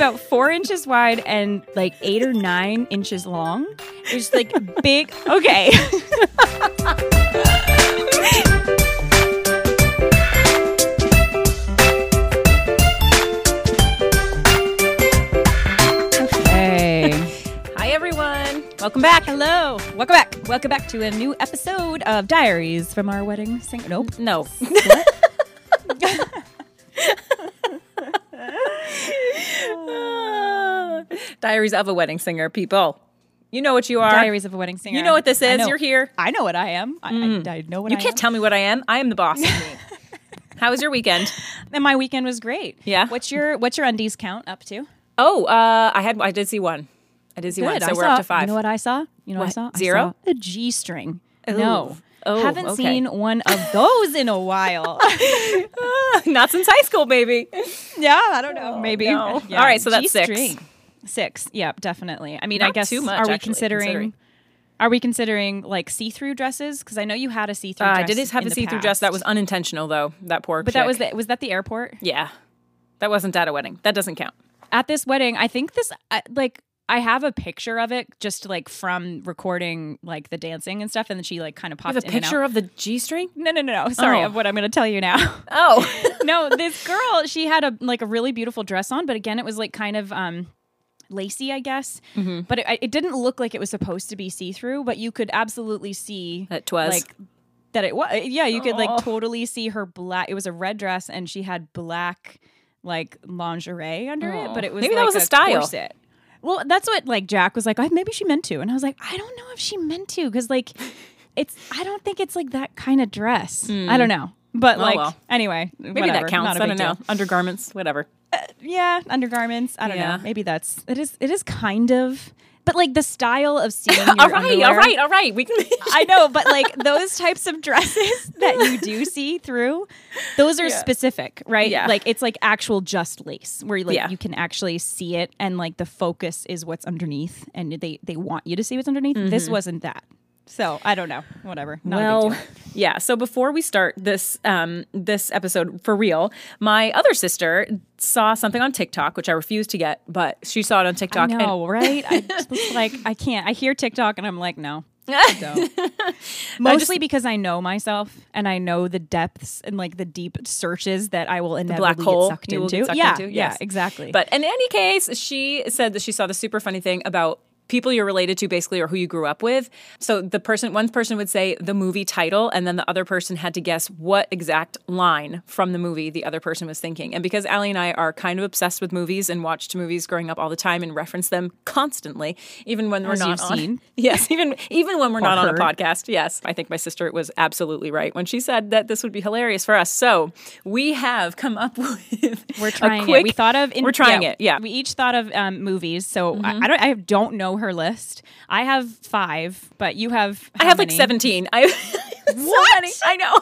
about four inches wide and like eight or nine inches long. It was like big. Okay. okay. Hi, everyone. Welcome back. Hello. Welcome back. Welcome back to a new episode of Diaries from Our Wedding Sing. Nope. No. Diaries of a Wedding Singer, people. You know what you are. Diaries of a Wedding Singer. You know what this is. You're here. I know what I am. I, I, I know what You I can't am. tell me what I am. I am the boss of me. How was your weekend? And my weekend was great. Yeah? What's your What's your undies count up to? Oh, uh, I had I did see one. I did see one. So I we're saw, up to five. You know what I saw? You know what, I What? saw? I Zero? saw a G string. No. Oh, Haven't okay. seen one of those in a while. Not since high school, maybe. yeah, I don't know. Maybe. no. Yeah, All right, so that's six. Six. Yeah, definitely. I mean, I guess too much, are we actually, considering, considering. Are we considering like see-through dresses? Because I know you had a see-through. Uh, I did have a see-through dress. That was unintentional, though. That poor. But that was the, was that the airport? Yeah, that wasn't at a wedding. That doesn't count. at this wedding i think this I- like i have a picture of it just like from recording like the dancing and stuff and then she like kind of You popped have a picture of the G-string. no no no no sorry Oh. of what i'm going to tell you now Oh, no this girl she had a like a really beautiful dress on but again it was like kind of um lacy i guess Mm-hmm. but it, it didn't look like it was supposed to be see-through but you could absolutely see That 'twas. like that it was yeah you could like totally see her black it was a red dress and she had black like lingerie under it but it was Maybe that was a style. corset. well that's what like jack was like oh, maybe she meant to and i was like i don't know if she meant to because like it's i don't think it's like that kind of dress i don't know but Oh, like well. anyway maybe whatever, that counts. I don't know. deal. Undergarments, whatever. Uh, yeah undergarments i don't Yeah. know maybe that's it is it is kind of but like the style of seeing your all right, all underwear- right, all right. We can. I know, but like those types of dresses that you do see through, those are Yeah. specific, right? Yeah. Like it's like actual just lace where like Yeah. you can actually see it and like the focus is what's underneath and they they want you to see what's underneath. This mm-hmm. wasn't that. So, I don't know. Whatever. Not well, yeah. So before we start this um, this episode for real, my other sister saw something on TikTok, which I refused to get, but she saw it on I TikTok. and- know, right? I just like I can't. I hear TikTok and I'm like, no. I. Mostly because I know myself and I know the depths and like the deep searches that I will inevitably black hole get sucked into. get sucked yeah, into, yeah, exactly. But in any case, she said that she saw the super funny thing about people you're related to basically or who you grew up with. So the person one person would say the movie title and then the other person had to guess what exact line from the movie the other person was thinking. And because Allie and I are kind of obsessed with movies and watched movies growing up all the time and reference them constantly, even when we're not on. seen. Yes, even even when we're not on a podcast. Yes. I think my sister was absolutely right when she said that this would be hilarious for us. So we have come up with We're trying quick- it. We thought of in, we're trying it, yeah. Mm-hmm. We each thought of um, movies. So I, I don't. I don't know her list. I have five, but you have. I have like 17. I so many. I know.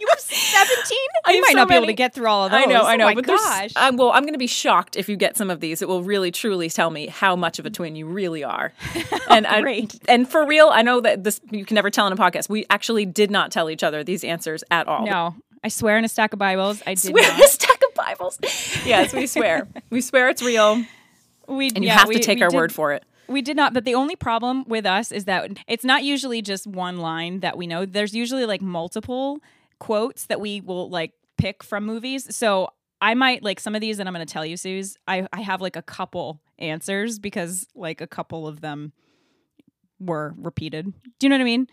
You have seventeen. I might so not be able to get through all of those. I know, I Oh know. my but gosh. I'm, well, I'm going to be shocked if you get some of these. It will really, truly tell me how much of a twin you really are. And I, Great. and for real, I know that this you can never tell in a podcast. We actually did not tell each other these answers at all. no, I swear in a stack of Bibles, I did Swear not. a stack of Bibles. Yes, we swear. we swear it's real, We and you yeah, have we- to take our did- word for it. We did not, but the only problem with us is that it's not usually just one line that we know. There's usually like multiple quotes that we will like pick from movies. So I might like some of these that I'm going to tell you, Suze. I I have like a couple answers because like a couple of them were repeated. Do you know what I mean?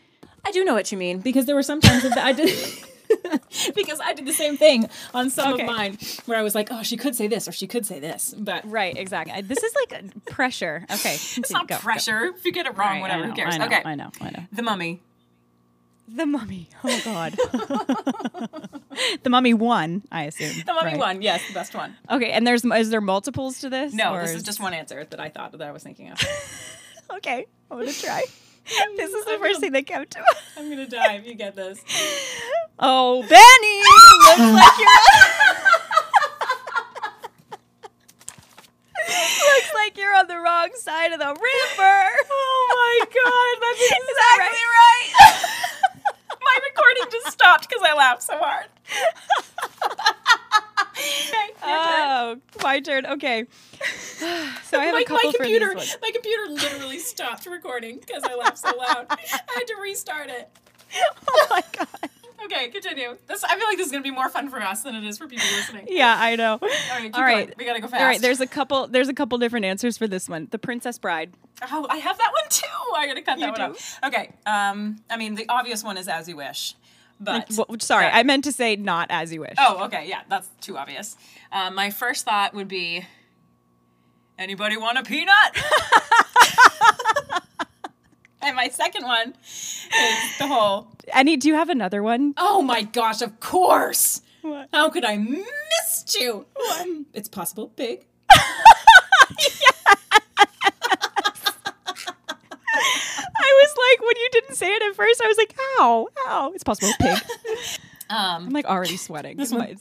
I do know what you mean because there were some times that I did because I did the same thing on some Okay. of mine where I was like, oh, she could say this or she could say this, but Right, exactly. This is like pressure. Okay, it's not pressure. If you get it wrong, whatever, who cares? I know, okay, I know, I know. the mummy. The Mummy. Oh God. the Mummy won, I assume. The mummy right? one, yes, the best one. Okay, and there's is there multiples to this? No, this is just one answer that I thought that I was thinking of. okay. I'm gonna try. this is the I'm first gonna- thing that came to. I'm gonna die if you get this. Oh, Benny! Looks like you're. Looks like you're on the wrong side of the river. Oh my god, that's exactly right. My recording just stopped because I laughed so hard. Okay, your turn. Oh, my turn. Okay. So I have my, a couple my computer, for these ones. my computer literally stopped recording because I laughed so loud. I had to restart it. Oh my god. Okay, continue. This I feel like this is gonna be more fun for us than it is for people listening. Yeah, I know. All right, All right. going. we gotta go fast. All right, there's a couple there's a couple different answers for this one. The Princess Bride. Oh, I have that one too. I gotta cut that You one do? out. Okay. Um, I mean, the obvious one is as you wish, but Well, sorry, that- I meant to say not as you wish. Oh, okay. Yeah, that's too obvious. Um, my first thought would be, anybody want a peanut? and my second one is the whole. Any do you have another one? Oh my gosh! Of course. What? How could I miss you? It's possible. Big. I was like, when you didn't say it at first, I was like, ow, ow. It's possible. Pig. Um, I'm like already sweating. This My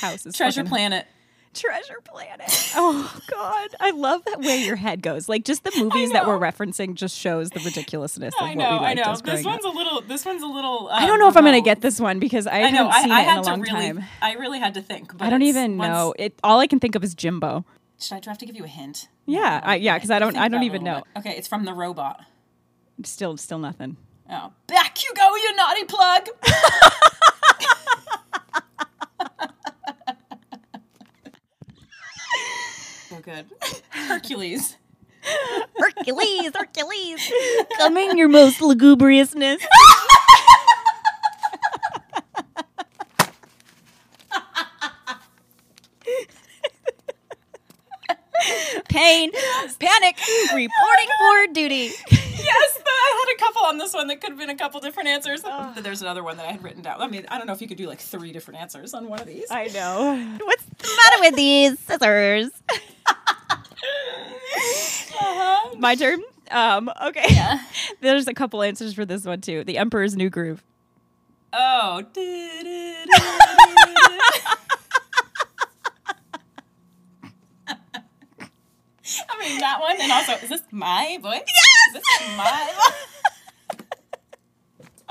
house is Treasure fucking- Planet. Treasure Planet. Oh God, I love that way your head goes. Like just the movies that we're referencing just shows the ridiculousness of I what know. we I know. This one's up. a little. This one's a little. I don't uh, know if I'm gonna get this one because I, I know. haven't I, seen I it in a long really. time. I really had to think. But I don't even know it. All I can think of is Jimbo. Should I do I have to give you a hint? Yeah, I, yeah, because I don't, I don't about it a even know. bit. Okay, it's from the robot. Still, still nothing. Oh, back you go, you naughty plug. so good. Hercules. Hercules, Hercules, coming your most lugubriousness. Pain, panic, reporting for duty. Yes, I had a couple on this one that could have been a couple different answers. Ah. There's another one that I had written down. I mean, I don't know if you could do like three different answers on one of these. I know. What's the matter with these scissors? Uh-huh. My turn. Um, okay. Yeah. There's a couple answers for this one too. The Emperor's New Groove. Oh. I mean that one, and also, is this my voice? Yes. Is this my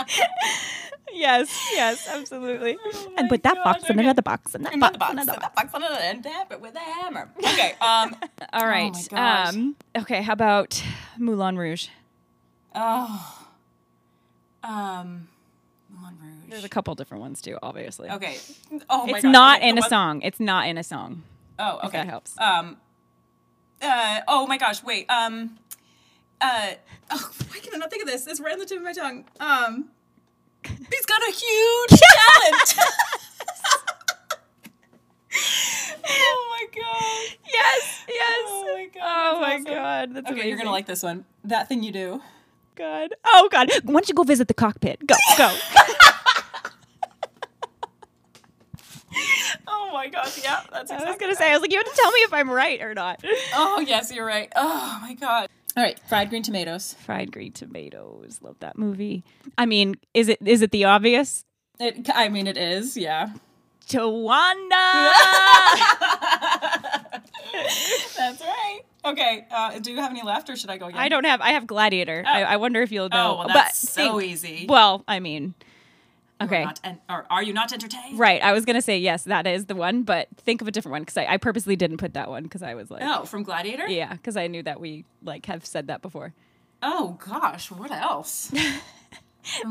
Yes, yes, absolutely. Oh and put that God, box in another box and that Another box, another box. box, another, and tap it with a hammer. Okay. Um. All right. my gosh. um, okay. How about Moulin Rouge? Oh. Um. Moulin Rouge. There's a couple different ones too, obviously. Okay. Oh my gosh. It's God. not okay, in a one- song. It's not in a song. Oh, okay. that helps. Um. Uh. Oh my gosh. Wait. Um. Uh. Oh, why can I not think of this? It's right on the tip of my tongue. Um. He's got a huge talent. oh my god. Yes, yes. Oh my god. Oh my that's awesome. god, that's Okay, amazing. you're gonna like this one. That thing you do. God. Oh God. Why don't you go visit the cockpit? Go, go. Oh my gosh. Yeah, that's. I was gonna right. say. I was like, you have to tell me if I'm right or not. Oh yes, you're right. Oh my god. All right, fried green tomatoes. Fried green tomatoes. Love that movie. I mean, is it is it the obvious? It, I mean, it is. Yeah. Towanda. That's right. Okay. Uh, do you have any left, or should I go again? I don't have. I have Gladiator. I, I wonder if you'll know. Oh, well, but that's so think- easy. Well, I mean, okay. not en- or are you not entertained? Right. I was gonna say yes, that is the one, but think of a different one because I, I purposely didn't put that one because I was like, Oh, from Gladiator. yeah, because I knew that we like have said that before. Oh gosh, what else?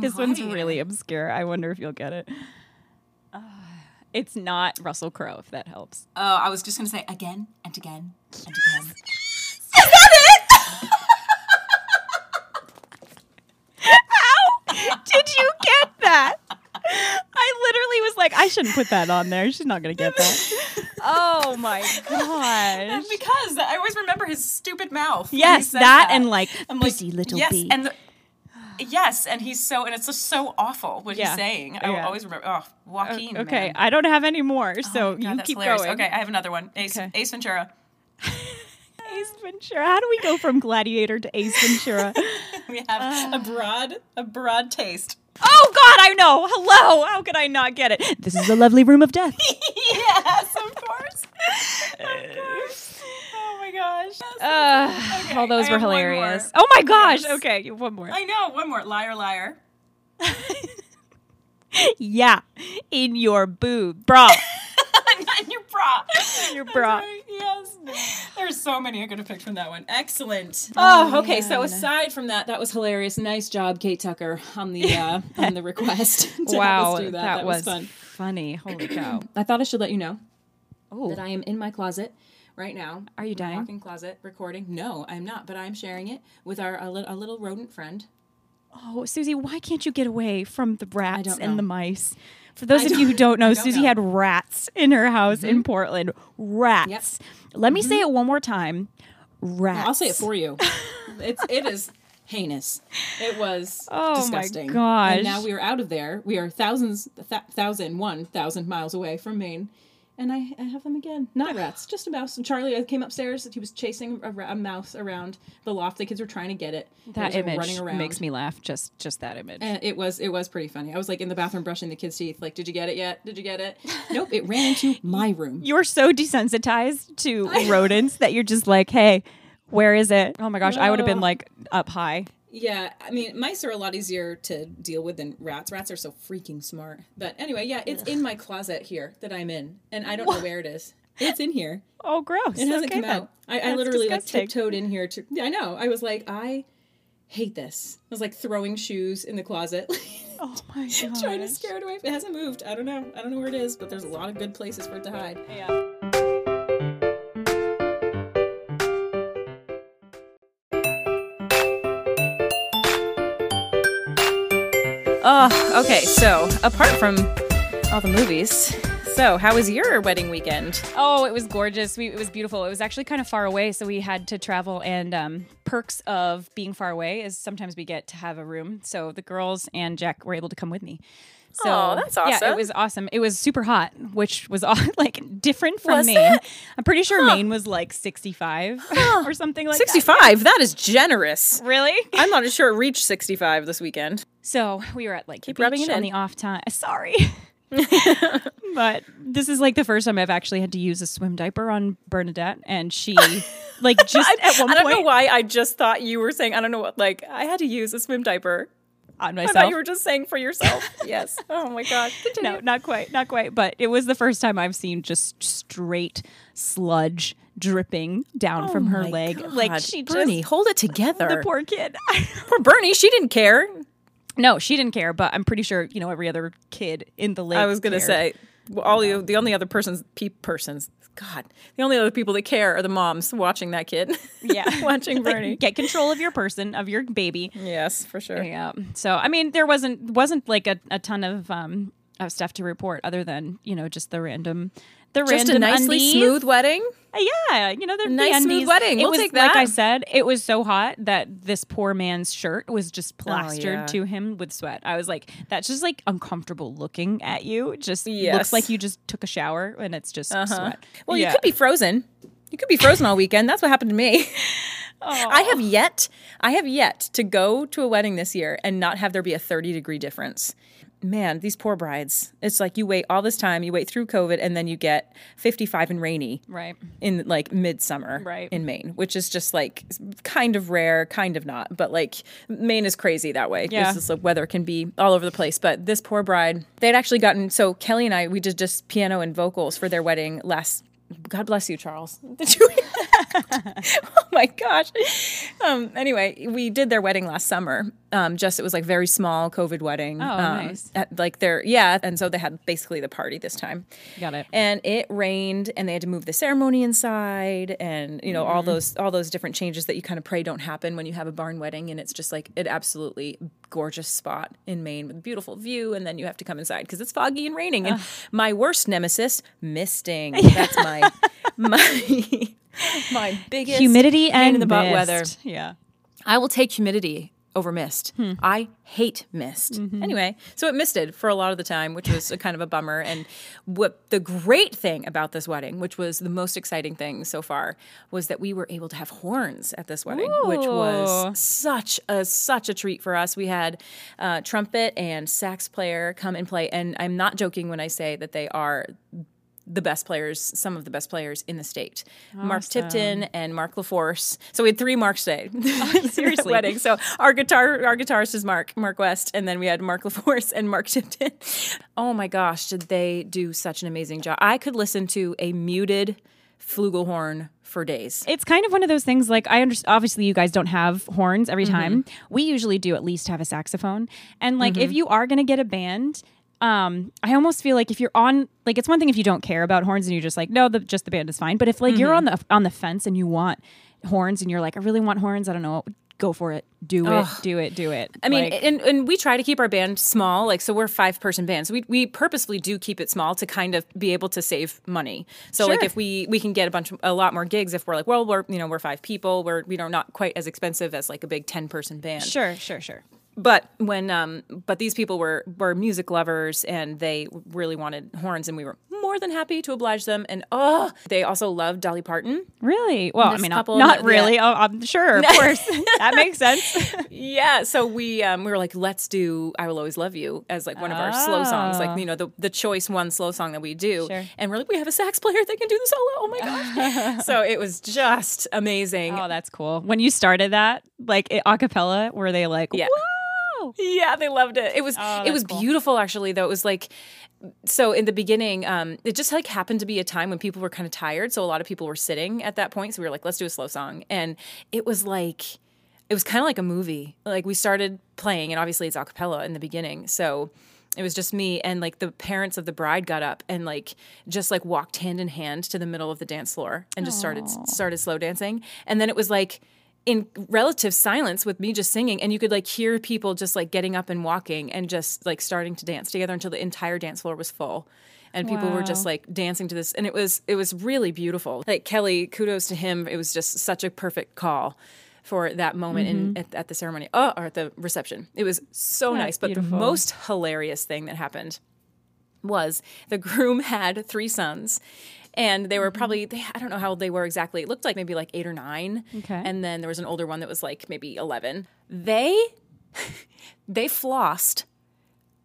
This one's really obscure. I wonder if you'll get it. Uh, it's not Russell Crowe, if that helps. Oh, I was just gonna say again and again and again. Yes! Is that it? How did you get that? I literally was like, I shouldn't put that on there. She's not gonna get that. Oh my gosh. because I always remember his stupid mouth. Yes, says that, and like I'm like, little yes, bee. and the, yes, and he's so, and it's just so awful what Yeah. he's saying. I Yeah. always remember. Oh, Joaquin. okay, man. I don't have any more, Oh so my God, you keep hilarious. going. Okay, I have another one. Ace, Okay. Ace Ventura. Ace Ventura. How do we go from Gladiator to Ace Ventura? We have a broad, a broad taste. Oh God, I know. Hello. How could I not get it? This is a lovely room of death. yes, of course. of course. Oh my gosh. Uh, Okay, all those I were hilarious. Oh my gosh. Yes. Okay, one more. I know. One more. Liar, liar. yeah, in your boob bra. Not in your bra. your That's bra. right, Yes. There's There's so many I could have picked from that one. Excellent. Oh, okay. So aside from that, that was hilarious. Nice job, Kate Tucker, on the uh, on the request. to wow, have us do that. that, was, fun. funny. Holy cow! I thought I should let you know Oh, that I am in my closet right now. Are you My dying? Walk-in closet recording. No, I'm not, but I'm sharing it with our a, li- a little rodent friend. oh, Susie, why can't you get away from the rats and the mice? For those I of you who don't- know, don't Susie know. had rats in her house in mm-hmm. Portland. Rats. Let me say mm-hmm. it one more time. Rats. I'll say it for you. it's it is heinous. It was Oh my disgusting. gosh. And now we are out of there. We are thousands, th- thousand, one thousand miles away from Maine, and I, I have them again. Not rats, just a mouse. And Charlie I came upstairs. He was chasing a, ra- a mouse around the loft. The kids were trying to get it. That image running around. makes me laugh. Just, just that image. And it was it was pretty funny. I was like in the bathroom brushing the kids' teeth. Like, did you get it yet? Did you get it? nope. It ran into my room. you're so desensitized to rodents that you're just like, hey, where is it? Oh my gosh, I would have been like up high. Yeah, I mean, mice are a lot easier to deal with than rats. Rats are so freaking smart. But anyway, yeah, it's in my closet here that I'm in, and I don't know where it is. It's in here. Oh, gross. It hasn't Okay, come out. I, I literally disgusting. like tiptoed in here to. Yeah, I know. I was like, I hate this. I was like throwing shoes in the closet, Oh my god. trying to scare it away. It hasn't moved. I don't know. I don't know where it is, but there's a lot of good places for it to hide. Yeah. Oh, okay. So apart from all the movies, so how was your wedding weekend? Oh, it was gorgeous. We, it was beautiful. It was actually kind of far away, so we had to travel. And um, perks of being far away is sometimes we get to have a room. So the girls and Jack were able to come with me. So Aw, that's Yeah, awesome. it was awesome. It was super hot, which was aw- like different from Was Maine. it? I'm pretty sure Maine was like 65 or something like that. 65. That is generous. Really? I'm not sure it reached 65 this weekend. So we were at like Keep the rubbing it on in. the off time. Sorry. but this is like the first time I've actually had to use a swim diaper on Bernadette, and she like just at one point. I don't know why I just thought you were saying, I don't know what, like, I had to use a swim diaper. on I myself. thought you were just saying for yourself. yes. Oh my God. no, not quite, not quite. But it was the first time I've seen just straight sludge dripping down oh from her Oh leg. God. Like she Bernie, just hold it together. the poor kid. Poor Bernie, she didn't care. No, she didn't care, but I'm pretty sure you know every other kid in the lake. I was gonna cared. say, well, all you, the only other persons, pe- persons, God, the only other people that care are the moms watching that kid. yeah, watching Like, Bernie. get control of your person, of your baby. yes, for sure. Yeah. So I mean, there wasn't wasn't like a, a ton of um of stuff to report other than you know just the random the Just random a nicely undies. smooth wedding. Uh, Yeah, you know, they're nice, the smooth wedding. It We'll was take like I said, it was so hot that this poor man's shirt was just plastered Oh, yeah. to him with sweat. I was like, that's just like uncomfortable looking at you. Just Yes. looks like you just took a shower and it's just sweat. Well, you could be frozen. You could be frozen all weekend. That's what happened to me. I have yet, I have yet to go to a wedding this year and not have there be a 30 degree difference. Man, these poor brides. It's like you wait all this time, you wait through COVID, and then you get 55 and rainy right. in like midsummer Right. in Maine, which is just like kind of rare, kind of not. But like Maine is crazy that way. Yeah. This is like weather can be all over the place. But this poor bride, they'd actually gotten so Kelly and I we did just piano and vocals for their wedding last. God bless you, Charles. Did you? oh my gosh. Um, anyway, we did their wedding last summer. Um, just it was like very small COVID wedding. Oh, um, nice. At, like their yeah, and so they had basically the party this time Got it. and it rained and they had to move the ceremony inside and you know Mm-hmm. all those all those different changes that you kind of pray don't happen when you have a barn wedding and it's just like an absolutely gorgeous spot in Maine with a beautiful view and then you have to come inside because it's foggy and raining and my worst nemesis misting that's my my my biggest Humidity and in the butt weather Yeah. I will take humidity over mist. Hmm. I hate mist. Mm-hmm. Anyway, so it misted for a lot of the time, which was a kind of a bummer. And what the great thing about this wedding, which was the most exciting thing so far, was that we were able to have horns at this wedding, which was such a such a treat for us. We had uh, trumpet and sax player come and play, and I'm not joking when I say that they are the best players, some of the best players in the state. Mark Tipton and Mark LaForce. So we had three Marks today. seriously. wedding. So our guitar our guitarist is Mark, Mark West, and then we had Mark LaForce and Mark Tipton. Oh my gosh, did they do such an amazing job. I could listen to a muted flugelhorn for days. It's kind of one of those things like I understand obviously you guys don't have horns every Mm-hmm. time. We usually do at least have a saxophone. And like Mm-hmm. if you are going to get a band, um I almost feel like if you're on like it's one thing if you don't care about horns and you're just like no the just the band is fine, but if like you're on Mm-hmm. the on the fence and you want horns and you're like I really want horns, I don't know, go for it. Do it. Do it. Do it. I mean, Like, and, and we try to keep our band small. Like, so we're a five person band. So we, we purposefully do keep it small to kind of be able to save money. So like if we we can get a bunch a lot more gigs if we're like, well, we're you know we're five people. We're you know not quite as expensive as like a big ten person band. sure, sure, sure. But when um but these people were were music lovers and they really wanted horns and we were more than happy to oblige them. And oh, they also loved Dolly Parton. Really? Well, I mean, not, couple- not yeah. really. Oh, I'm sure, of course. that makes sense. Yeah, so we um, we were like, let's do "I Will Always Love You" as like one of our slow songs, like you know the the choice one slow song that we do. Sure. And we're like, we have a sax player that can do the solo. Oh my gosh! so it was just amazing. Oh, that's cool. When you started that, like a cappella, were they like, Yeah. whoa? Yeah, they loved it. It was Oh, it was cool. beautiful actually though. It was like so in the beginning, um, it just like happened to be a time when people were kind of tired. So a lot of people were sitting at that point. So we were like, let's do a slow song. And it was like it was kind of like a movie. Like we started playing, and obviously it's a cappella in the beginning. So it was just me and like the parents of the bride got up and like just like walked hand in hand to the middle of the dance floor and just started started slow dancing. And then it was like in relative silence with me just singing and you could like hear people just like getting up and walking and just like starting to dance together until the entire dance floor was full. And people were just like dancing to this and it was it was really beautiful. Like kelly kudos to him. It was just such a perfect call for that moment in mm-hmm. at, at the ceremony oh or at the reception. It was so nice but beautiful. the most hilarious thing that happened was the groom had three sons and they were Mm-hmm. probably they, i don't know how old they were exactly it looked like maybe like eight or nine Okay. and then there was an older one that was like maybe 11 they they flossed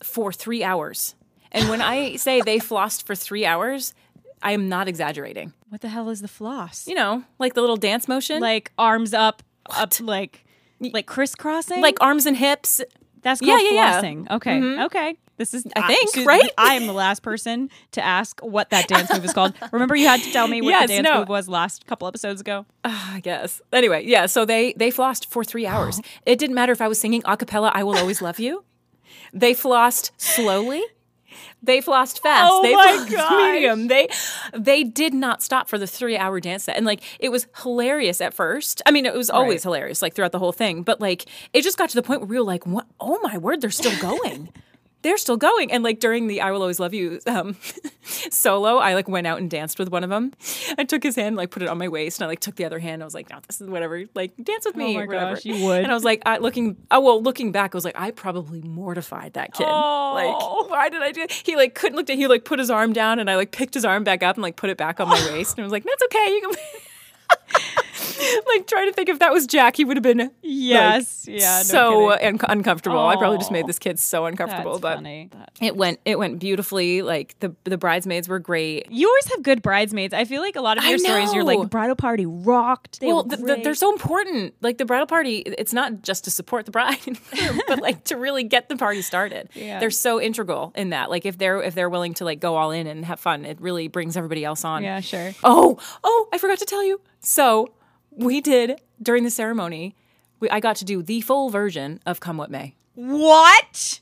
for three hours and when i say they flossed for three hours i am not exaggerating What the hell is the floss? you know like the little dance motion like arms up, up, like like crisscrossing. like arms and hips that's yeah, called yeah, yeah. flossing. Okay, okay. This is I think, so right? I am the last person to ask what that dance move is called. Remember, you had to tell me what Yes, the dance no. move was last couple episodes ago. Ah, I guess. Anyway, yeah, so they they flossed for 3 hours. It didn't matter if I was singing a cappella I will always love you. They flossed slowly. They flossed fast. Oh they my flossed gosh. medium. They they did not stop for the 3-hour dance set. And like it was hilarious at first. I mean, it was always hilarious like throughout the whole thing, but like it just got to the point where we were like, "What? Oh my word, they're still going." They're still going, and like during the "I Will Always Love You" um, solo, I like went out and danced with one of them. I took his hand, like put it on my waist, and I like took the other hand. I was like, "No, this is whatever. Like dance with me." my whatever. gosh, you would. And I was like, I, looking. Oh well, looking back, I was like, I probably mortified that kid. Oh. Like, why did I do? He like couldn't look at. He like put his arm down, and I like picked his arm back up and like put it back on my waist, and I was like, "That's okay. You can." like trying to think if that was Jack, he would have been Yes, yeah, no so un- uncomfortable. I probably just made this kid so uncomfortable, That's but. It went it went beautifully. Like the the bridesmaids were great. You always have good bridesmaids. I feel like a lot of your stories, you're like the bridal party rocked. They well, were th- th- they're so important. Like the bridal party, it's not just to support the bride, but like to really get the party started. Yeah. They're so integral in that. Like if they're if they're willing to like go all in and have fun, it really brings everybody else on. yeah, sure. Oh, oh, I forgot to tell you. So we did during the ceremony. We, I got to do the full version of "Come What May." What?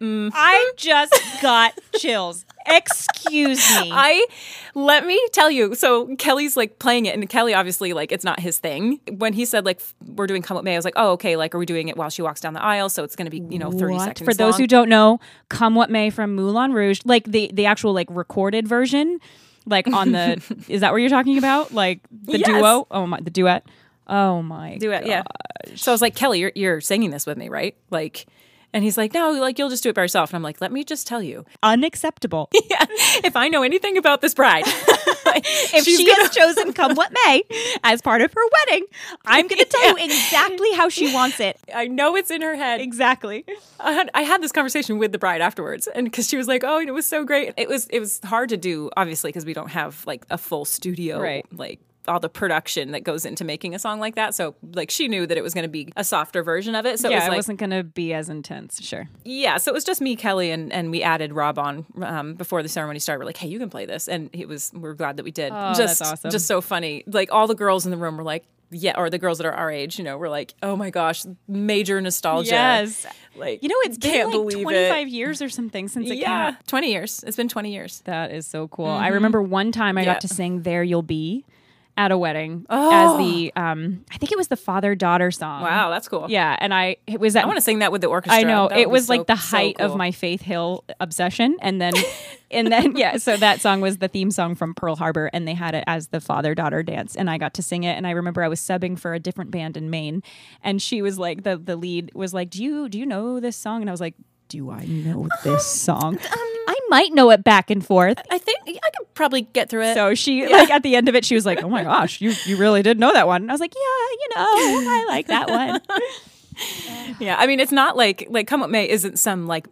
Mm. I just got chills. Excuse me. I let me tell you. So Kelly's like playing it, and Kelly obviously like it's not his thing. When he said like we're doing "Come What May," I was like, oh okay. Like are we doing it while she walks down the aisle? So it's going to be you know thirty What? seconds. For those long. who don't know, "Come What May" from Moulin Rouge, like the the actual like recorded version, like on the is that what you're talking about? Like the Yes. duo? Oh my, the duet. Oh my, do it, yeah. So I was like, Kelly, you're you're singing this with me, right? Like. And he's like, no, like you'll just do it by yourself. And I'm like, let me just tell you, unacceptable. yeah, if I know anything about this bride, if she's she gonna- has chosen "Come What May" as part of her wedding, I'm going to tell you exactly how she wants it. I know it's in her head. Exactly. I had, I had this conversation with the bride afterwards, and because she was like, "Oh, it was so great." It was it was hard to do, obviously, because we don't have like a full studio Right. like all the production that goes into making a song like that. So like she knew that it was going to be a softer version of it. So it yeah, was it wasn't going to be as intense. Sure. yeah, so it was just me, Kelly, and, and we added Rob on um, before the ceremony started. We're like, hey, you can play this, and he was. We're glad that we did. Oh, just, that's awesome. Just so funny. Like all the girls in the room were like, yeah, or the girls that are our age, you know, we're like, oh my gosh, major nostalgia. Yes. like You know, it's been like 25 it. years or something since it came Yeah, out. twenty years. It's been twenty years. That is so cool. I remember one time I Mm-hmm. Yeah. got to sing "There You'll Be" at a wedding Oh. as the um I think it was the father daughter song. Wow, that's cool. Yeah, and I it was I want to sing that with the orchestra. I know That it was so- like the so height of my Faith Hill obsession, and then, and then yeah. So that song was the theme song from Pearl Harbor, and they had it as the father daughter dance, and I got to sing it. And I remember I was subbing for a different band in Maine, and she was like the the lead was like, "Do you do you know this song?" And I was like, "Do I know this song? I might know it back and forth." I think I could probably get through it. So she like at the end of it, she was like, "Oh my gosh, you you really did know that one." And I was like, "Yeah, you know, I like that one." Yeah, I mean, it's not like like "Come What May" isn't some like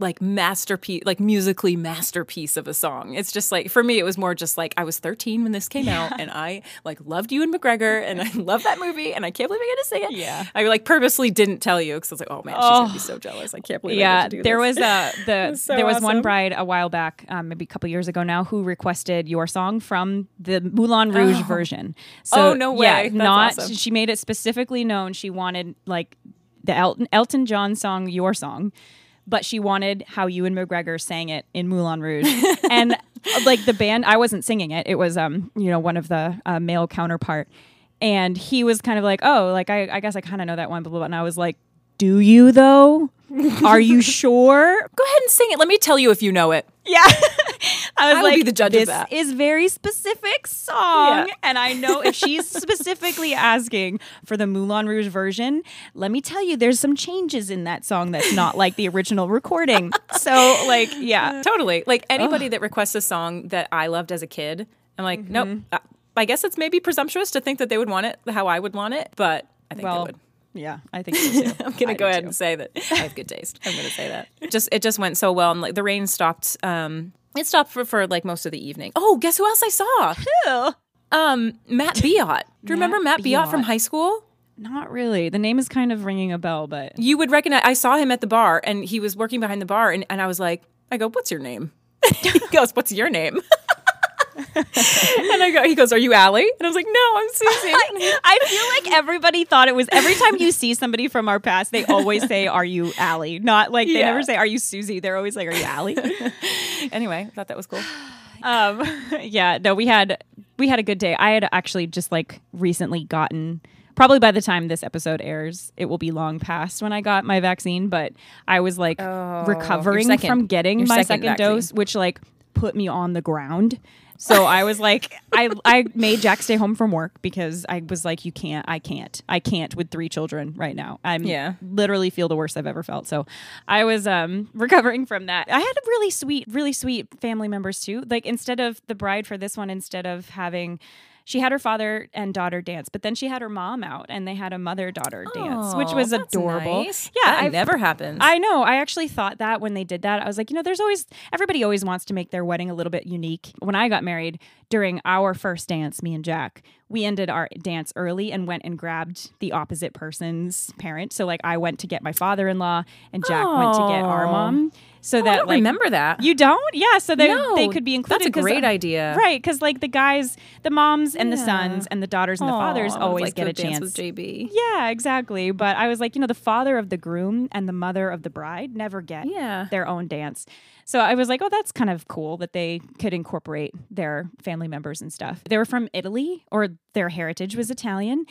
like masterpiece, like musically masterpiece of a song. It's just like for me, it was more just like I was 13 when this came out, and I like loved Ewan McGregor, and I love that movie, and I can't believe I get to sing it. Yeah. I like purposely didn't tell you because I was like, oh man, she's gonna be so jealous. I can't believe. I yeah to do there this. was a the so there was one bride a while back um, maybe a couple years ago now who requested your song from the moulin rouge version so Oh, no yeah way. That's not awesome. she made it specifically known she wanted like the elton, elton john song your song but she wanted how Ewan McGregor sang it in moulin rouge and uh, like the band i wasn't singing it it was um you know one of the uh, male counterpart and he was kind of like oh like i, I guess i kind of know that one blah, blah, blah. and i was like do you though are you sure Go ahead and sing it. Let me tell you if you know it. yeah. I was I like, be the judge of this that." is very specific song. Yeah. And I know if she's specifically asking for the Moulin Rouge version, let me tell you, there's some changes in that song that's not like the original recording. So, like, yeah. Totally. Like anybody that requests a song that I loved as a kid, I'm like, Mm-hmm. nope. Uh, I guess it's maybe presumptuous to think that they would want it how I would want it, but I think Well, they would. yeah, I think so too. I'm gonna I go ahead too. and say that I have good taste. I'm gonna say that. Just it just went so well, and like the rain stopped. Um, it stopped for, for like most of the evening. Oh, guess who else I saw? Who? Um, Matt Biot. Do you remember Matt Biot from high school? Not really. The name is kind of ringing a bell, but You would recognize. I saw him at the bar, and he was working behind the bar, and, and I was like, I go, what's your name? he goes, what's your name? and I go, he goes, are you Allie? And I was like, no, I'm Susie. I feel like everybody thought it was every time you see somebody from our past, they always say, Are you Allie? Not like they Yeah. never say, Are you Susie? They're always like, Are you Allie? anyway, I thought that was cool. um yeah no we had we had a good day i had actually just like recently gotten probably by the time this episode airs it will be long past when i got my vaccine but i was like recovering second- from getting my second second, dose which like put me on the ground so i was like i i made jack stay home from work because i was like you can't i can't i can't with three children right now i'm Yeah. literally feel the worst I've ever felt. So I was um recovering from that. I had a really sweet, really sweet family members too. Like instead of the bride for this one, instead of having she had her father and daughter dance, but then she had her mom out and they had a mother daughter dance, which was adorable. nice. Yeah, that I've- never happens. I know. I actually thought that when they did that, I was like, you know, there's always everybody always wants to make their wedding a little bit unique. When I got married, during our first dance, me and Jack, we ended our dance early and went and grabbed the opposite person's parent. So like I went to get my father-in-law and Jack went to get our mom. So oh, I that don't like remember that. you don't? Yeah, so they No, they could be included. that's a great idea. right? Because like the guys, the moms and the sons and the daughters and the fathers Aw, I would've always liked get a chance. with JB. Yeah, exactly. But I was like, you know, the father of the groom and the mother of the bride never get Yeah. their own dance. So I was like, oh, that's kind of cool that they could incorporate their family members and stuff. They were from Italy or their heritage was Italian.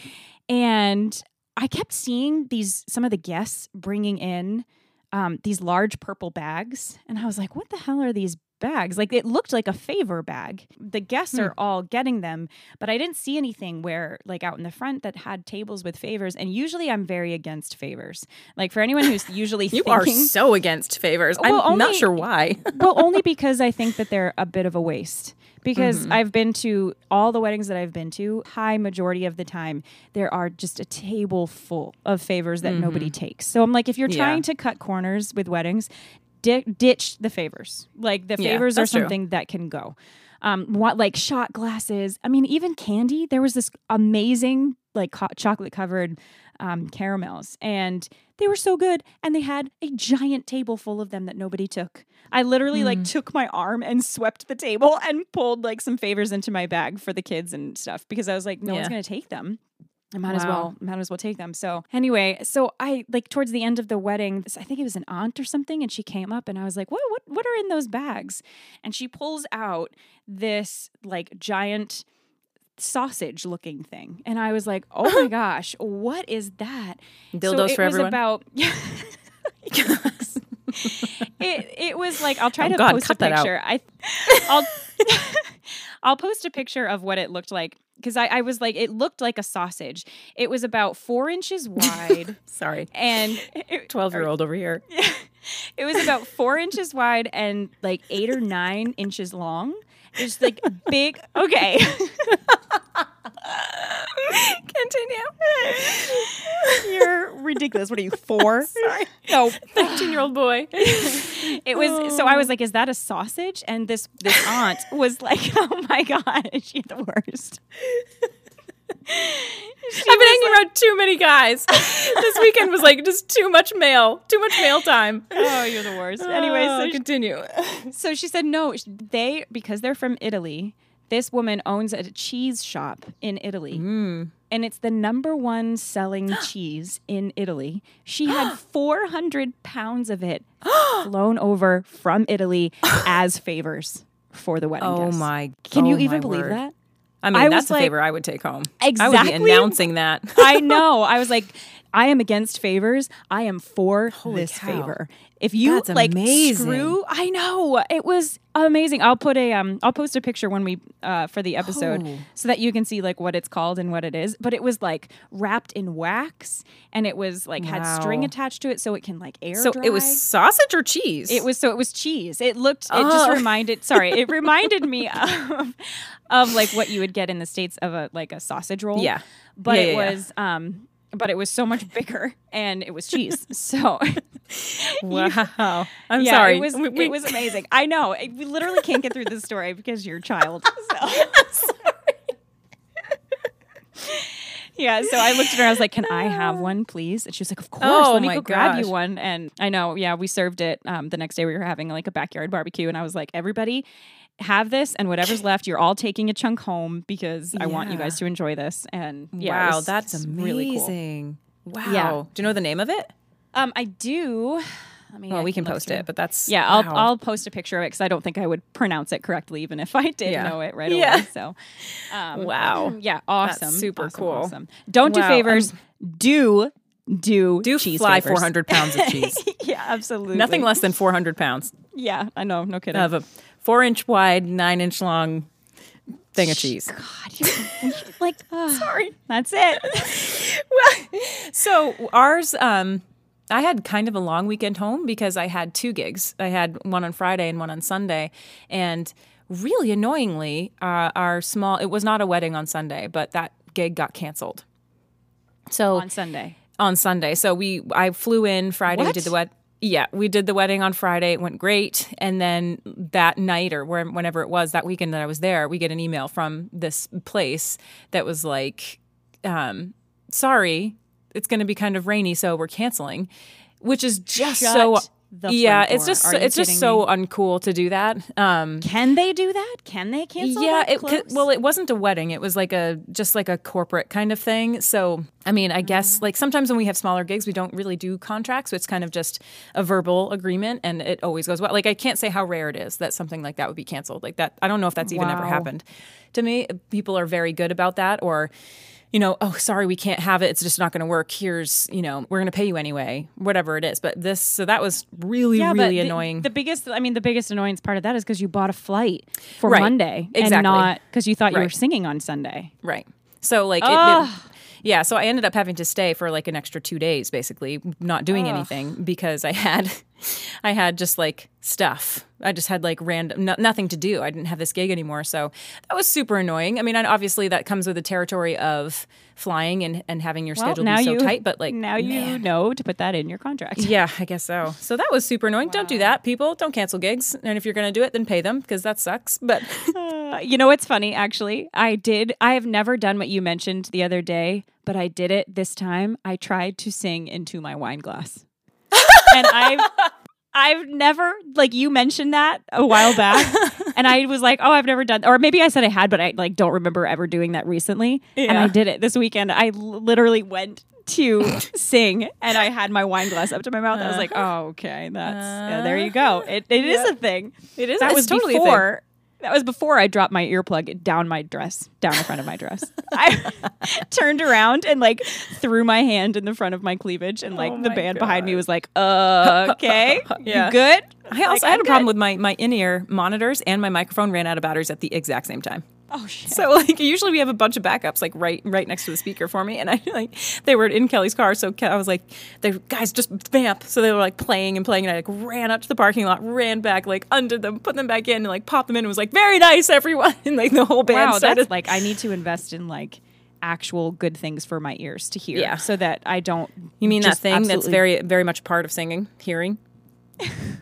And I kept seeing these, some of the guests bringing in um, these large purple bags. And I was like, what the hell are these bags? Like it looked like a favor bag. The guests Hmm. are all getting them, but I didn't see anything where, like, out in the front that had tables with favors. And usually I'm very against favors. Like, for anyone who's usually You thinking, are so against favors. Well, I'm not sure why. well, only because I think that they're a bit of a waste. Because Mm-hmm. I've been to all the weddings that I've been to, high majority of the time, there are just a table full of favors that nobody takes. So I'm like, if you're Mm-hmm. Yeah. trying to cut corners with weddings, di- ditch the favors. Like the Yeah, favors are that's true. something that can go. um, what like shot glasses. I mean, even candy. There was this amazing like co- chocolate covered um, caramels, and they were so good. And they had a giant table full of them that nobody took. I literally like took my arm and swept the table and pulled like some favors into my bag for the kids and stuff because I was like, no one's gonna take them. I might as well, might as well take them. So anyway, so I like towards the end of the wedding, I think it was an aunt or something, and she came up and I was like, "What, what, what are in those bags?" And she pulls out this like giant sausage-looking thing, and I was like, "Oh my gosh, what is that?" Dildos it for was everyone? About it it was like I'll try Oh, to God, post a picture. I I'll I'll post a picture of what it looked like because I, I was like it looked like a sausage. It was about four inches wide Sorry. and it, 12 year old over here. it was about four inches wide and like eight or nine inches long. It's like big. Okay. Continue. You're ridiculous. What are you, four? Sorry. No, 19 year old boy. It was so I was like, "Is that a sausage?" And this this aunt was like, "Oh my god, she's the worst." I've been hanging around too many guys. this weekend was like just too much male, too much male time. Oh, you're the worst. Anyway, Oh, so she, continue. so she said no. They because they're from Italy. This woman owns a cheese shop in Italy. Hmm. And it's the number one selling cheese in Italy. She had 400 pounds of it flown over from Italy as favors for the wedding Oh guests. my! Can you oh even believe word. that? I mean, I that's a like- favor I would take home. I would Exactly. be announcing that. I know. I was like, I am against favors. I am for this cow. favor. If you That's like amazing. screw, I know it was amazing. I'll put a um, I'll post a picture when we uh for the episode Oh. so that you can see like what it's called and what it is. But it was like wrapped in wax and it was like had string attached to it so it can like air. So it was sausage or cheese? It was so it was cheese. It looked. It just Oh. reminded. Sorry, it reminded me of, of like what you would get in the states of a like a sausage roll. Yeah. but Yeah, it yeah, yeah. was um, but it was so much bigger and it was cheese. So wow. I'm yeah, sorry. it was We- we- it was amazing. I know we literally can't get through this story because you're a child. So. Yeah, so I looked at her. I was like, "Can I have one, please?" And she was like, "Of course. Oh Let me go grab you one." And I know, yeah, we served it um, the next day. We were having like a backyard barbecue, and I was like, "Everybody, have this, and whatever's left, you're all taking a chunk home because I want you guys to enjoy this." And yeah, wow, that's amazing. really cool. Wow. Yeah. Do you know the name of it? Um, I do. I mean, Well, I we can look post through. it, but that's Yeah, I'll wow. I'll post a picture of it because I don't think I would pronounce it correctly, even if I did Yeah. know it right Yeah. away. So, um, Wow. yeah, awesome, super awesome, cool. Awesome. Don't do Wow, favors. Do do do cheese fly 400 pounds of cheese. yeah, absolutely. Nothing less than 400 pounds Yeah, I know. No kidding. of a four inch wide, nine inch long thing of cheese. God, you like sorry. That's it. well, so ours, um, I had kind of a long weekend home because I had two gigs. I had one on Friday and one on Sunday, and really annoyingly, uh, our small. It was not a wedding on Sunday, but that gig got canceled. So On Sunday. on Sunday. So we I flew in Friday. We did the wed. Yeah, we did the wedding on Friday. It went great, and then that night or whenever it was that weekend that I was there, we get an email from this place that was like, um, "Sorry, it's going to be kind of rainy, so we're canceling," which is just Shut so. The yeah, it's door. just Are it's just so me? uncool to do that. Um, Can they do that? Can they cancel? yeah, that it well, it wasn't a wedding. It was like a just like a corporate kind of thing. So, I mean, I Mm-hmm. guess like sometimes when we have smaller gigs, we don't really do contracts. So it's kind of just a verbal agreement, and it always goes well. Like I can't say how rare it is that something like that would be canceled. Like that, I don't know if that's even ever happened. To me, people are very good about that, or. You know, oh, sorry, we can't have it. It's just not going to work. Here's, you know, we're going to pay you anyway, whatever it is. But this, so that was really, yeah, really the- annoying. The biggest, I mean, the biggest annoyance part of that is because you bought a flight for Right. Monday Exactly. and not because you thought you were singing on Sunday. Right. So like it, it- yeah, so I ended up having to stay for like an extra 2 days basically, not doing anything because I had I had just like stuff. I just had like random no, nothing to do. I didn't have this gig anymore, so that was super annoying. I mean, obviously that comes with the territory of flying and, and having your schedule now be so you tight. But like now you know to put that in your contract. Yeah, I guess so. So that was super annoying. Don't do that, people. Don't cancel gigs. And if you're going to do it, then pay them because that sucks. But Uh, you know what's funny? Actually, I did. I have never done what you mentioned the other day, but I did it this time. I tried to sing into my wine glass, and I've I've never like you mentioned that a while back, and I was like, oh, I've never done, or maybe I said I had, but I like don't remember ever doing that recently. And I did it this weekend. I literally went to sing and I had my wine glass up to my mouth. I was like, uh-huh. oh, okay, that's yeah, there you go. It, it is a thing. it is That was totally a thing. before. That was before I dropped my earplug down my dress, down the front of my dress. I turned around and like threw my hand in the front of my cleavage, and like Oh the band behind me was like, "Uh, okay, Yeah. you good?" I also Like, had I'm a problem with my my in ear monitors and my microphone ran out of batteries at the exact same time. Oh shit! So like usually we have a bunch of backups like right right next to the speaker for me, and I like they were in Kelly's car, so Ke- I was like, "They guys just vamp." So they were like playing and playing, and I like ran up to the parking lot, ran back, like undid them, put them back in, and like popped them in, and was like, "Very nice, everyone!" And like the whole band wow, started. that's like I need to invest in like actual good things for my ears to hear, Yeah. so that I don't. you mean that thing that's very very much part of singing, hearing,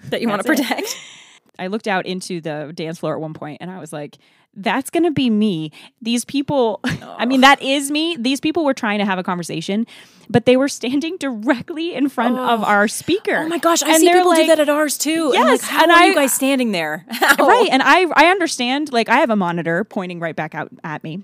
that you want to protect? I looked out into the dance floor at one point and I was like, that's going to be me. These people, I mean, that is me. These people were trying to have a conversation, but they were standing directly in front of our speaker. Oh my gosh, I And see people do that at ours too. and like, Yes, how and are I- you guys standing there? How? Right. And I, I understand, like, I have a monitor pointing right back out at me.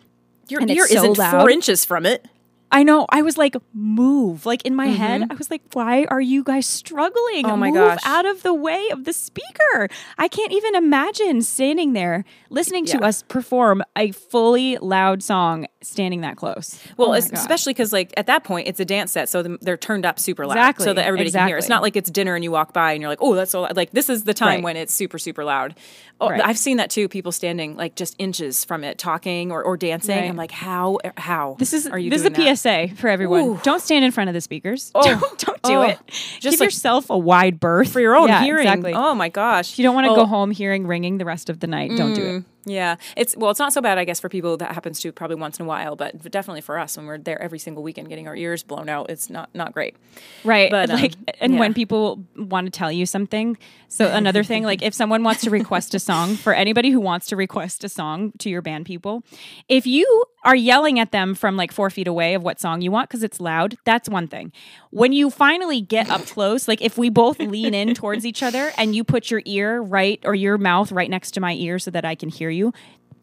Your and ear so isn't loud. four inches from it. I know. I was like, move. Like in my head, I was like, why are you guys struggling? Mm-hmm. Oh my move gosh. out of the way of the speaker. I can't even imagine standing there listening to us perform a fully loud song standing that close. Well, Oh my es- gosh. especially because like at that point it's a dance set, so they're turned up super loud, Exactly, so that everybody can hear. It's not like it's dinner and you walk by and you're like, oh, that's so loud. like this is the time Right. when it's super super loud. Oh, Right. I've seen that too. People standing like just inches from it, talking or, or dancing. Right. I'm like, how how This is are you this is a that? PSA for everyone. Ooh. Don't stand in front of the speakers. Oh, don't, don't do Oh. it. Just Give like- yourself a wide berth for your own Yeah, hearing. Exactly. Oh my gosh, you don't want to Oh, go home hearing ringing the rest of the night, don't do it. Yeah, it's well, it's not so bad, I guess, for people that happens to probably once in a while, but definitely for us when we're there every single weekend getting our ears blown out, it's not not great. Right. But, um, like and when people want to tell you something. So another thing, like if someone wants to request a song, for anybody who wants to request a song to your band people, if you are yelling at them from like four feet away of what song you want because it's loud, that's one thing. When you finally get up close, like if we both lean in towards each other and you put your ear right or your mouth right next to my ear so that I can hear you,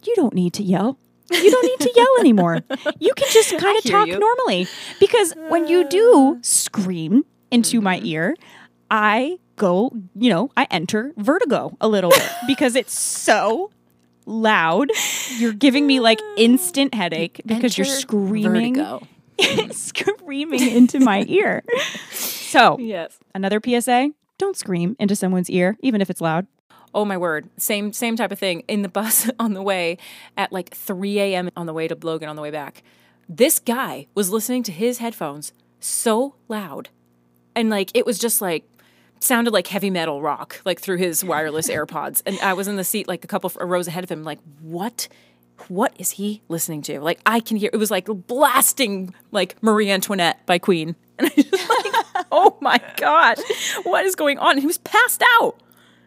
you don't need to yell. You don't need to yell anymore. You can just kind of talk you. normally. Because when you do scream into my mm-hmm. ear, I go, you know, I enter vertigo a little bit because it's so loud. You're giving me like instant headache because you're screaming vertigo. screaming into my ear. So, Yes. another PSA, don't scream into someone's ear even if it's loud. Oh my word. Same same type of thing. In the bus on the way at like 3 a.m. on the way to Logan on the way back. This guy was listening to his headphones so loud. And like it was just like sounded like heavy metal rock, like through his wireless AirPods. And I was in the seat like a couple of rows ahead of him, like, what? What is he listening to? Like I can hear it was like blasting like Marie Antoinette by Queen. And I just like, oh my gosh, what is going on? And he was passed out.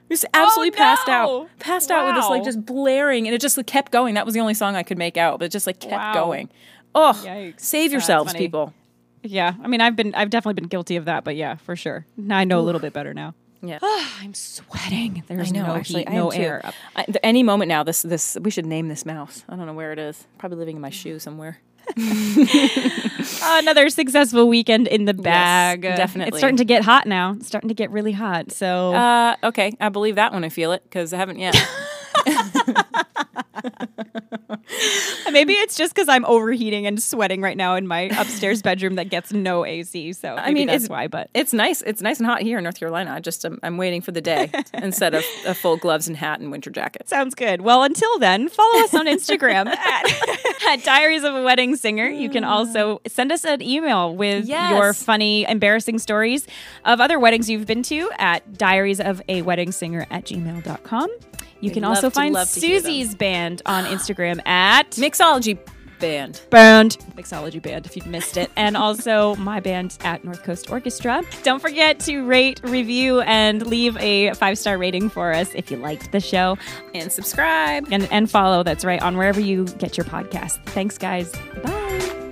He was oh, absolutely passed Oh, no. out. Passed out with this like just blaring and it just like, kept going. That was the only song I could make out, but it just like kept Wow. going. Oh, Yikes. save yourselves, people. Yeah, I mean, I've been, I've definitely been guilty of that, but yeah, for sure. Now I know a little bit better now. Yeah. I'm sweating. There's know, no actually, heat, no air. Up. I, th- any moment now, this this we should name this mouse. I don't know where it is. Probably living in my shoe somewhere. Another successful weekend in the bag. Uh, definitely. It's starting to get hot now. It's starting to get really hot. So Uh, okay, I believe that when I feel it because I haven't yet. Maybe it's just because I'm overheating and sweating right now in my upstairs bedroom that gets no AC. So I mean, that's why. But it's nice. It's nice and hot here in North Carolina. I just um, I'm waiting for the day instead of a full gloves and hat and winter jacket. Sounds good. Well, until then, follow us on Instagram at, at Diaries of a Wedding Singer. You can also send us an email with Yes. your funny, embarrassing stories of other weddings you've been to at diaries of a wedding singer at gmail.com. You can also to- find love to hear them. Susie's band on Instagram at Mixology band. Band, Mixology Band, if you've missed it, and also my band at North Coast Orchestra. Don't forget to rate, review, and leave a five star rating for us if you liked the show, And subscribe. and and follow. That's right on wherever you get your podcast. Thanks, guys. Bye.